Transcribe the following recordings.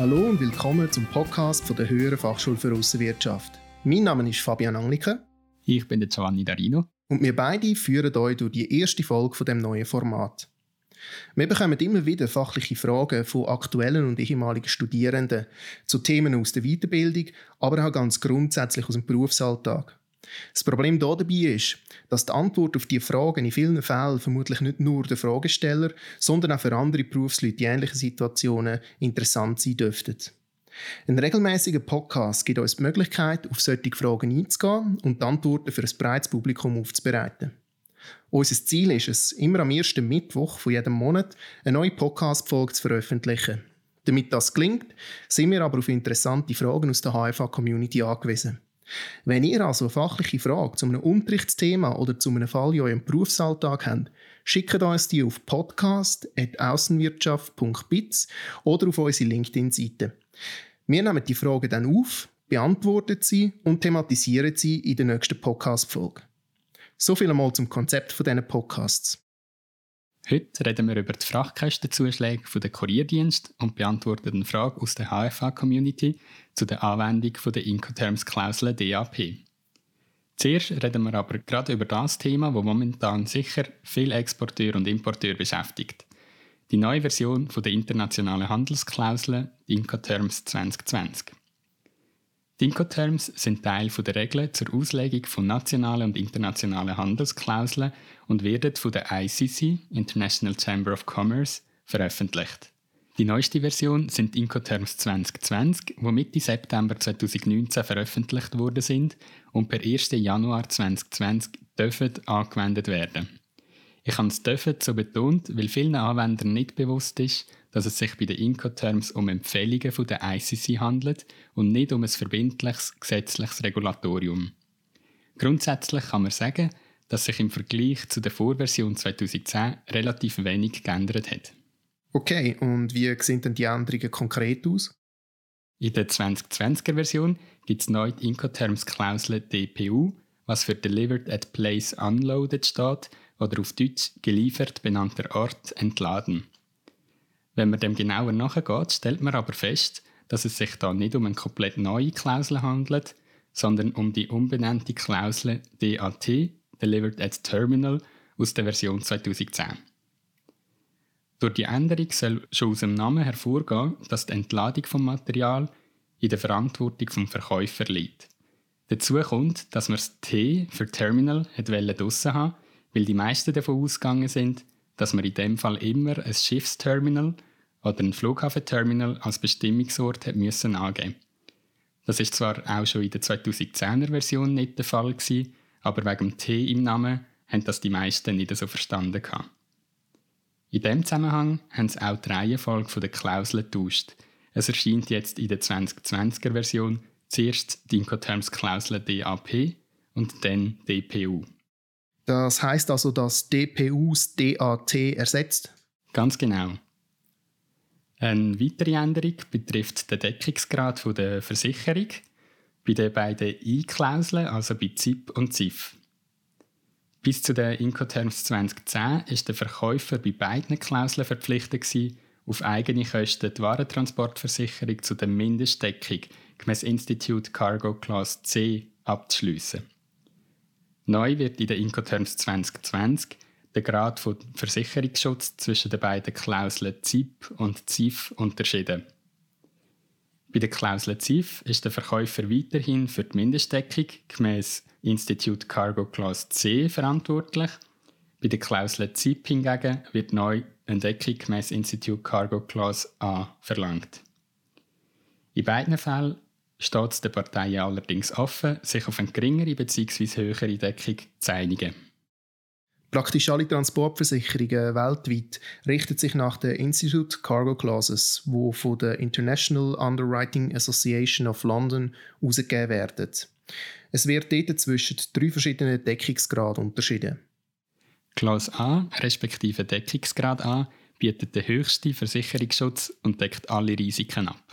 Hallo und willkommen zum Podcast von der Höheren Fachschule für Aussenwirtschaft. Mein Name ist Fabian Angliker. Ich bin der Giovanni Darino. Und wir beide führen euch durch die erste Folge von dem neuen Format. Wir bekommen immer wieder fachliche Fragen von aktuellen und ehemaligen Studierenden zu Themen aus der Weiterbildung, aber auch ganz grundsätzlich aus dem Berufsalltag. Das Problem hier dabei ist, dass die Antwort auf diese Fragen in vielen Fällen vermutlich nicht nur der Fragesteller, sondern auch für andere Berufsleute in ähnlichen Situationen interessant sein dürften. Ein regelmäßiger Podcast gibt uns die Möglichkeit, auf solche Fragen einzugehen und die Antworten für ein breites Publikum aufzubereiten. Unser Ziel ist es, immer am ersten Mittwoch von jedem Monat eine neue Podcast-Folge zu veröffentlichen. Damit das gelingt, sind wir aber auf interessante Fragen aus der HFA-Community angewiesen. Wenn ihr also eine fachliche Frage zu einem Unterrichtsthema oder zu einem Fall in eurem Berufsalltag habt, schickt uns die auf podcast.aussenwirtschaft.biz oder auf unsere LinkedIn-Seite. Wir nehmen die Fragen dann auf, beantworten sie und thematisieren sie in der nächsten Podcast-Folge. So viel einmal zum Konzept von diesen Podcasts. Heute reden wir über die Frachtkostenzuschläge der Kurierdienst und beantworten eine Frage aus der HFA-Community zu der Anwendung der Incoterms-Klausel DAP. Zuerst reden wir aber gerade über das Thema, das momentan sicher viele Exporteure und Importeure beschäftigt. Die neue Version der internationalen Handelsklausel Incoterms 2020. Die Incoterms sind Teil der Regeln zur Auslegung von nationalen und internationalen Handelsklauseln und werden von der ICC, International Chamber of Commerce, veröffentlicht. Die neueste Version sind Incoterms 2020, die Mitte September 2019 veröffentlicht worden sind und per 1. Januar 2020 dürfen angewendet werden. Ich habe es dürfen so betont, weil vielen Anwendern nicht bewusst ist, dass es sich bei den Incoterms um Empfehlungen von der ICC handelt und nicht um ein verbindliches gesetzliches Regulatorium. Grundsätzlich kann man sagen, dass sich im Vergleich zu der Vorversion 2010 relativ wenig geändert hat. Okay, und wie sehen denn die Änderungen konkret aus? In der 2020er Version gibt es neu die Incoterms-Klausel DPU, was für Delivered at Place Unloaded steht oder auf Deutsch geliefert benannter Ort entladen. Wenn man dem genauer nachgeht, stellt man aber fest, dass es sich da nicht um eine komplett neue Klausel handelt, sondern um die umbenannte Klausel DAT, Delivered at Terminal, aus der Version 2010. Durch die Änderung soll schon aus dem Namen hervorgehen, dass die Entladung vom Material in der Verantwortung vom Verkäufer liegt. Dazu kommt, dass man das T für Terminal draussen haben weil die meisten davon ausgegangen sind, dass man in dem Fall immer ein Schiffsterminal oder ein Flughafenterminal als Bestimmungsort hat müssen angeben. Das ist zwar auch schon in der 2010er Version nicht der Fall gewesen, aber wegen dem T im Namen haben das die meisten nicht so verstanden gehabt. In dem Zusammenhang haben sie auch die Reihenfolge der Klauseln getauscht. Es erscheint jetzt in der 2020er Version zuerst die Incoterms-Klausel DAP und dann DPU. Das heißt also, dass DPUs DAT ersetzt? Ganz genau. Eine weitere Änderung betrifft den Deckungsgrad der Versicherung bei den beiden I-Klauseln, also bei ZIP und ZIF. Bis zu den Incoterms 2010 ist der Verkäufer bei beiden Klauseln verpflichtet, auf eigene Kosten die Warentransportversicherung zu der Mindestdeckung gemäß Institute Cargo Class C abzuschliessen. Neu wird in den Incoterms 2020 der Grad von Versicherungsschutz zwischen den beiden Klauseln ZIP und ZIF unterschieden. Bei der Klausel ZIF ist der Verkäufer weiterhin für die Mindestdeckung gemäß Institute Cargo Class C verantwortlich. Bei der Klausel ZIP hingegen wird neu eine Deckung gemäß Institute Cargo Class A verlangt. In beiden Fällen steht es den Parteien allerdings offen, sich auf eine geringere bzw. höhere Deckung zu einigen. Praktisch alle Transportversicherungen weltweit richten sich nach der Institute Cargo Clauses, wo von der International Underwriting Association of London herausgegeben werden. Es wird dort zwischen drei verschiedenen Deckungsgraden unterschieden. Clause A, respektive Deckungsgrad A, bietet den höchsten Versicherungsschutz und deckt alle Risiken ab.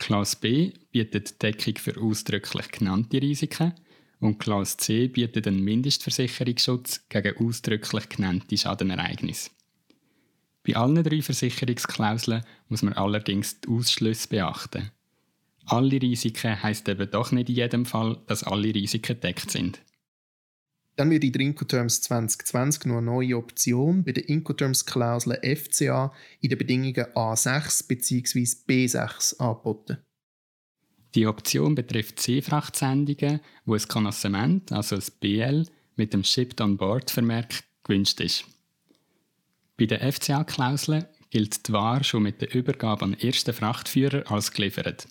Klasse B bietet Deckung für ausdrücklich genannte Risiken und Klasse C bietet einen Mindestversicherungsschutz gegen ausdrücklich genannte Schadenereignisse. Bei allen drei Versicherungsklauseln muss man allerdings die Ausschlüsse beachten. Alle Risiken heisst eben doch nicht in jedem Fall, dass alle Risiken gedeckt sind. Dann wird in der Incoterms 2020 noch eine neue Option bei der Incoterms-Klausel FCA in den Bedingungen A6 bzw. B6 angeboten. Die Option betrifft Seefrachtsendungen, wo ein Konnoissement, also ein BL, mit dem Shipped on Board Vermerk gewünscht ist. Bei der FCA-Klausel gilt die Ware schon mit der Übergabe an den ersten Frachtführer als geliefert.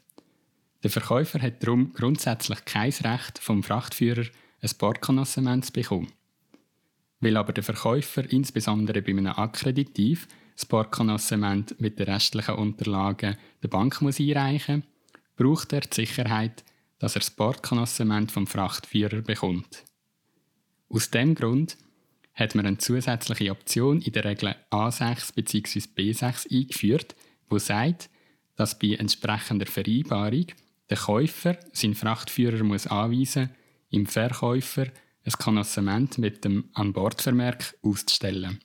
Der Verkäufer hat darum grundsätzlich kein Recht vom Frachtführer ein Bordkonnoissement zu bekommen. Weil aber der Verkäufer insbesondere bei einem Akkreditiv das Bordkonnoissement mit den restlichen Unterlagen der Bank muss einreichen muss, braucht er die Sicherheit, dass er das Bordkonnoissement vom Frachtführer bekommt. Aus dem Grund hat man eine zusätzliche Option in der Regel A6 bzw. B6 eingeführt, wo sagt, dass bei entsprechender Vereinbarung der Käufer seinen Frachtführer muss anweisen im Verkäufer ein Konnoissement mit dem An-Bord-Vermerk auszustellen.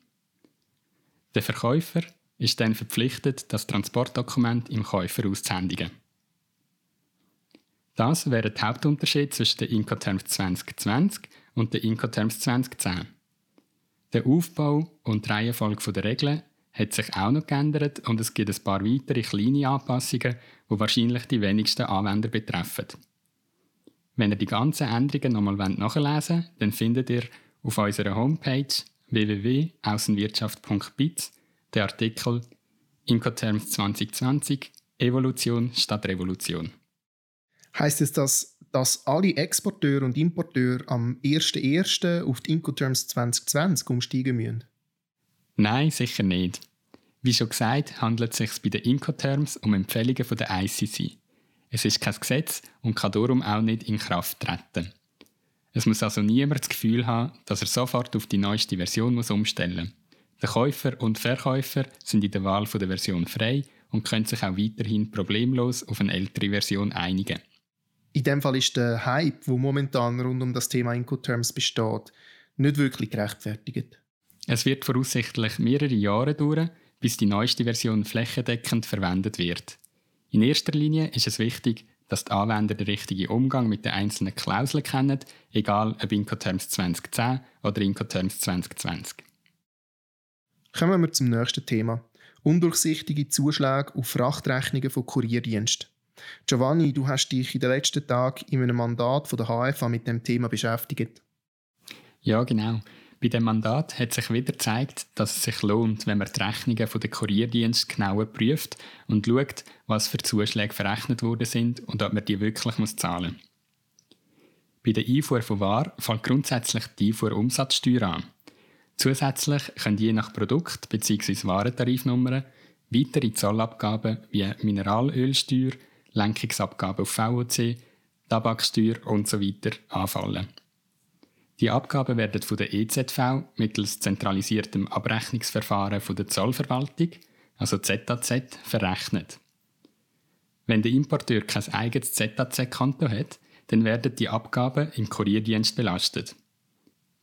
Der Verkäufer ist dann verpflichtet, das Transportdokument im Käufer auszuhändigen. Das wäre der Hauptunterschied zwischen der Incoterms 2020 und der Incoterms 2010. Der Aufbau und die Reihenfolge der Regeln hat sich auch noch geändert und es gibt ein paar weitere kleine Anpassungen, die wahrscheinlich die wenigsten Anwender betreffen. Wenn ihr die ganzen Änderungen nochmal nachlesen wollt, dann findet ihr auf unserer Homepage www.außenwirtschaft.biz den Artikel Incoterms 2020 Evolution statt Revolution. Heißt es, dass, dass alle Exporteure und Importeure am 1.1. auf die Incoterms 2020 umsteigen müssen? Nein, sicher nicht. Wie schon gesagt, handelt es sich bei den Incoterms um Empfehlungen von der ICC. Es ist kein Gesetz und kann darum auch nicht in Kraft treten. Es muss also niemand das Gefühl haben, dass er sofort auf die neueste Version muss umstellen muss. Der Käufer und Verkäufer sind in der Wahl der Version frei und können sich auch weiterhin problemlos auf eine ältere Version einigen. In dem Fall ist der Hype, wo momentan rund um das Thema Incoterms besteht, nicht wirklich gerechtfertigt. Es wird voraussichtlich mehrere Jahre dauern, bis die neueste Version flächendeckend verwendet wird. In erster Linie ist es wichtig, dass die Anwender den richtigen Umgang mit den einzelnen Klauseln kennen, egal ob Incoterms 2010 oder Incoterms 2020. Kommen wir zum nächsten Thema. Undurchsichtige Zuschläge auf Frachtrechnungen von Kurierdienst. Giovanni, du hast dich in den letzten Tagen in einem Mandat von der HFA mit dem Thema beschäftigt. Ja, genau. Bei dem Mandat hat sich wieder gezeigt, dass es sich lohnt, wenn man die Rechnungen der Kurierdienst genauer prüft und schaut, was für Zuschläge verrechnet worden sind und ob man die wirklich muss zahlen muss. Bei der Einfuhr von Waren fällt grundsätzlich die Einfuhrumsatzsteuer an. Zusätzlich können je nach Produkt bzw. Warentarifnummer weitere Zollabgaben wie Mineralölsteuer, Lenkungsabgaben auf VOC, Tabaksteuer usw. So anfallen. Die Abgaben werden von der EZV mittels zentralisiertem Abrechnungsverfahren von der Zollverwaltung, also ZAZ, verrechnet. Wenn der Importeur kein eigenes ZAZ-Konto hat, dann werden die Abgaben im Kurierdienst belastet.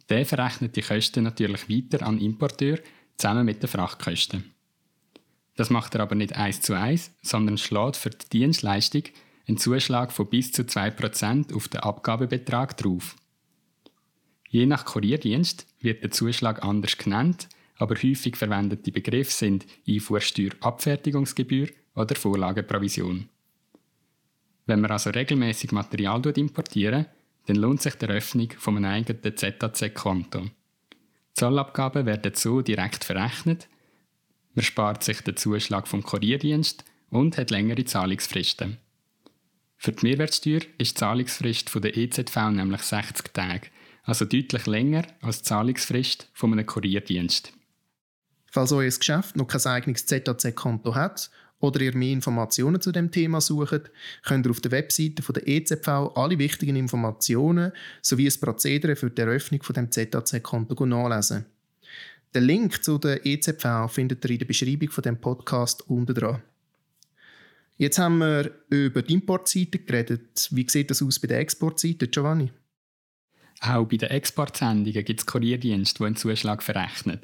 Der verrechnet die Kosten natürlich weiter an Importeur zusammen mit den Frachtkosten. Das macht er aber nicht eins zu eins, sondern schlägt für die Dienstleistung einen Zuschlag von bis zu 2% auf den Abgabebetrag drauf. Je nach Kurierdienst wird der Zuschlag anders genannt, aber häufig verwendete Begriffe sind Einfuhrsteuer Abfertigungsgebühr oder Vorlageprovision. Wenn man also regelmäßig Material importieren, dann lohnt sich die Eröffnung von einem eigenen ZAC-Konto. Zollabgaben werden so direkt verrechnet, man spart sich den Zuschlag vom Kurierdienst und hat längere Zahlungsfristen. Für die Mehrwertsteuer ist die Zahlungsfrist von der EZV nämlich 60 Tage, also deutlich länger als die Zahlungsfrist von einem Kurierdienst. Falls euer Geschäft noch kein eigenes ZAC-Konto hat oder ihr mehr Informationen zu dem Thema sucht, könnt ihr auf der Webseite der EZV alle wichtigen Informationen sowie das Prozedere für die Eröffnung von dem ZAC-Konto nachlesen. Den Link zu der EZV findet ihr in der Beschreibung von dem Podcast unten dran. Jetzt haben wir über die Importseite geredet. Wie sieht das aus bei der Exportseite, Giovanni? Auch bei den Exportsendungen gibt es Kurierdienste, die einen Zuschlag verrechnen.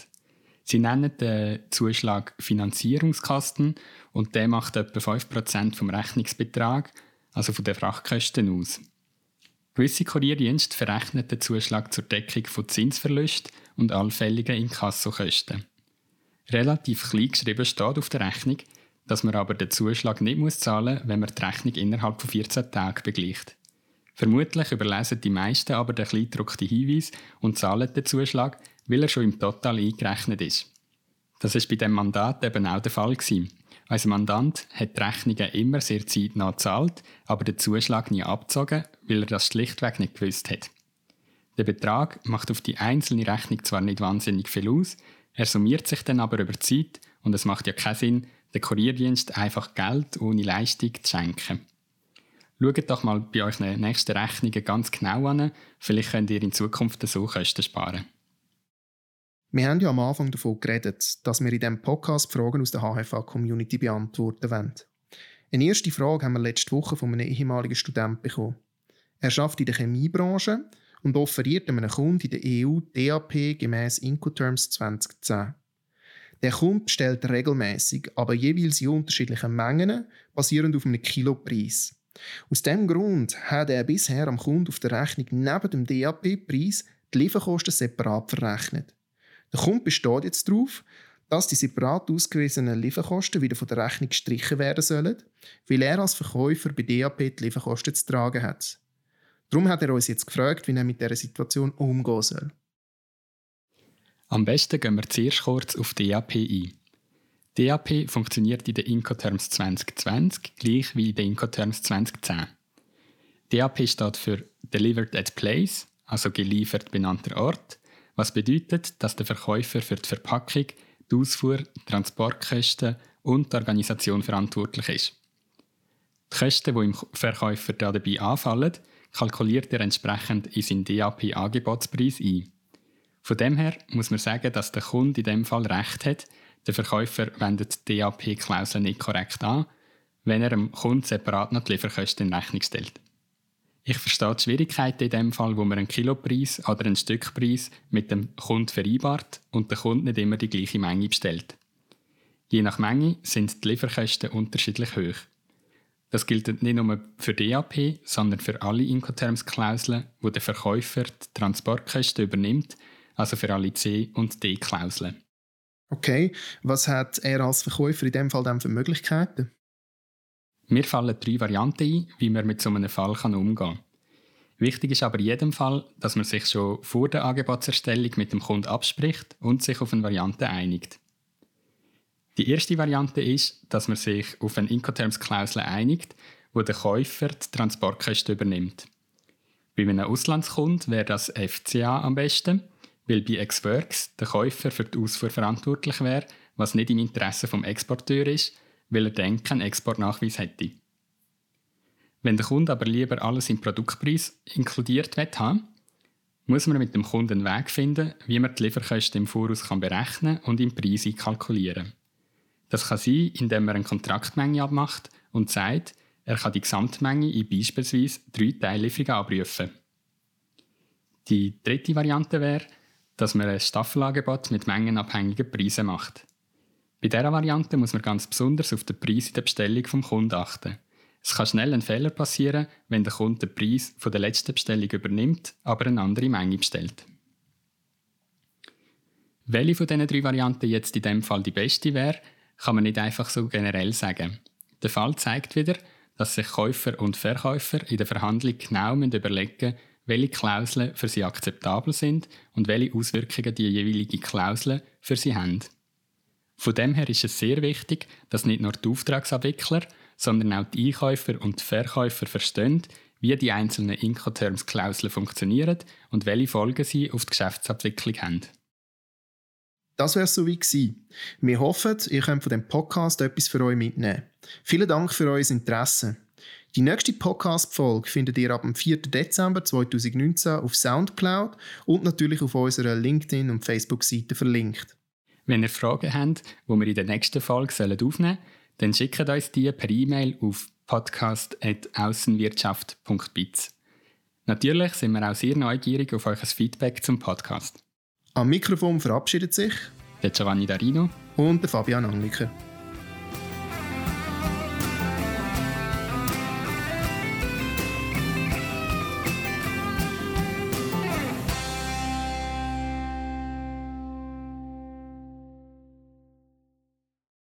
Sie nennen den Zuschlag Finanzierungskosten und der macht etwa 5% vom Rechnungsbetrag, also von den Frachtkosten aus. Gewisse Kurierdienste verrechnen den Zuschlag zur Deckung von Zinsverlusten und allfälligen Inkassokosten. Relativ klein geschrieben steht auf der Rechnung, dass man aber den Zuschlag nicht muss zahlen muss, wenn man die Rechnung innerhalb von 14 Tagen begleicht. Vermutlich überlesen die meisten aber den kleingedruckten Hinweis und zahlen den Zuschlag, weil er schon im Total eingerechnet ist. Das ist bei dem Mandat eben auch der Fall gewesen. Unser Mandant hat die Rechnungen immer sehr zeitnah gezahlt, aber den Zuschlag nie abgezogen, weil er das schlichtweg nicht gewusst hat. Der Betrag macht auf die einzelne Rechnung zwar nicht wahnsinnig viel aus, er summiert sich dann aber über die Zeit und es macht ja keinen Sinn, den Kurierdienst einfach Geld ohne Leistung zu schenken. Schaut doch mal bei euren nächsten Rechnungen ganz genau an, vielleicht könnt ihr in Zukunft so Kosten sparen. Wir haben ja am Anfang davon geredet, dass wir in diesem Podcast Fragen aus der HFA-Community beantworten wollen. Eine erste Frage haben wir letzte Woche von einem ehemaligen Studenten bekommen. Er arbeitet in der Chemiebranche und offeriert einem Kunden in der EU DAP gemäß Incoterms 2010. Der Kunde bestellt regelmäßig, aber jeweils in unterschiedlichen Mengen, basierend auf einem Kilopreis. Aus diesem Grund hat er bisher am Kunden auf der Rechnung neben dem DAP-Preis die Lieferkosten separat verrechnet. Der Kunde besteht jetzt darauf, dass die separat ausgewiesenen Lieferkosten wieder von der Rechnung gestrichen werden sollen, weil er als Verkäufer bei DAP die Lieferkosten zu tragen hat. Darum hat er uns jetzt gefragt, wie er mit dieser Situation umgehen soll. Am besten gehen wir zuerst kurz auf DAP ein. DAP funktioniert in den Incoterms 2020 gleich wie in den Incoterms 2010. DAP steht für Delivered at Place, also geliefert benannter Ort, was bedeutet, dass der Verkäufer für die Verpackung, die Ausfuhr, Transportkosten und die Organisation verantwortlich ist. Die Kosten, die im Verkäufer dabei anfallen, kalkuliert er entsprechend in seinen DAP-Angebotspreis ein. Von dem her muss man sagen, dass der Kunde in dem Fall recht hat, der Verkäufer wendet die DAP-Klausel nicht korrekt an, wenn er dem Kunden separat noch die Lieferkosten in Rechnung stellt. Ich verstehe die Schwierigkeiten in dem Fall, wo man einen Kilopreis oder einen Stückpreis mit dem Kunden vereinbart und der Kunde nicht immer die gleiche Menge bestellt. Je nach Menge sind die Lieferkosten unterschiedlich hoch. Das gilt nicht nur für DAP, sondern für alle Incoterms-Klauseln, wo der Verkäufer die Transportkosten übernimmt, also für alle C- und D-Klauseln. Okay, was hat er als Verkäufer in dem Fall dann für Möglichkeiten? Mir fallen drei Varianten ein, wie man mit so einem Fall umgehen kann. Wichtig ist aber in jedem Fall, dass man sich schon vor der Angebotserstellung mit dem Kunden abspricht und sich auf eine Variante einigt. Die erste Variante ist, dass man sich auf eine Incoterms-Klausel einigt, wo der Käufer die Transportkosten übernimmt. Bei einem Auslandskund wäre das FCA am besten, weil bei Xworks der Käufer für die Ausfuhr verantwortlich wäre, was nicht im Interesse vom Exporteur ist weil er denkt, einen Exportnachweis hätte. Wenn der Kunde aber lieber alles im Produktpreis inkludiert haben muss man mit dem Kunden einen Weg finden, wie man die Lieferkosten im Voraus kann berechnen und im Preis kalkulieren. Das kann sein, indem man eine Kontraktmenge abmacht und sagt, er kann die Gesamtmenge in beispielsweise drei Teillieferungen abrufen. Die dritte Variante wäre, dass man ein Staffelangebot mit mengenabhängigen Preisen macht. Bei dieser Variante muss man ganz besonders auf den Preis in der Bestellung vom Kunden achten. Es kann schnell ein Fehler passieren, wenn der Kunde den Preis von der letzten Bestellung übernimmt, aber eine andere Menge bestellt. Welche von diesen drei Varianten jetzt in dem Fall die beste wäre, kann man nicht einfach so generell sagen. Der Fall zeigt wieder, dass sich Käufer und Verkäufer in der Verhandlung genau überlegen müssen, welche Klauseln für sie akzeptabel sind und welche Auswirkungen die jeweilige Klausel für sie haben. Von dem her ist es sehr wichtig, dass nicht nur die Auftragsabwickler, sondern auch die Einkäufer und Verkäufer verstehen, wie die einzelnen Incoterms-Klauseln funktionieren und welche Folgen sie auf die Geschäftsabwicklung haben. Das wäre so wie gewesen. Wir hoffen, ihr könnt von dem Podcast etwas für euch mitnehmen. Vielen Dank für euer Interesse. Die nächste Podcast-Folge findet ihr ab dem 4. Dezember 2019 auf Soundcloud und natürlich auf unserer LinkedIn- und Facebook-Seite verlinkt. Wenn ihr Fragen habt, die wir in der nächsten Folge aufnehmen sollen, dann schickt uns die per E-Mail auf podcast.aussenwirtschaft.biz. Natürlich sind wir auch sehr neugierig auf euer Feedback zum Podcast. Am Mikrofon verabschiedet sich der Giovanni Darino und der Fabian Angliker.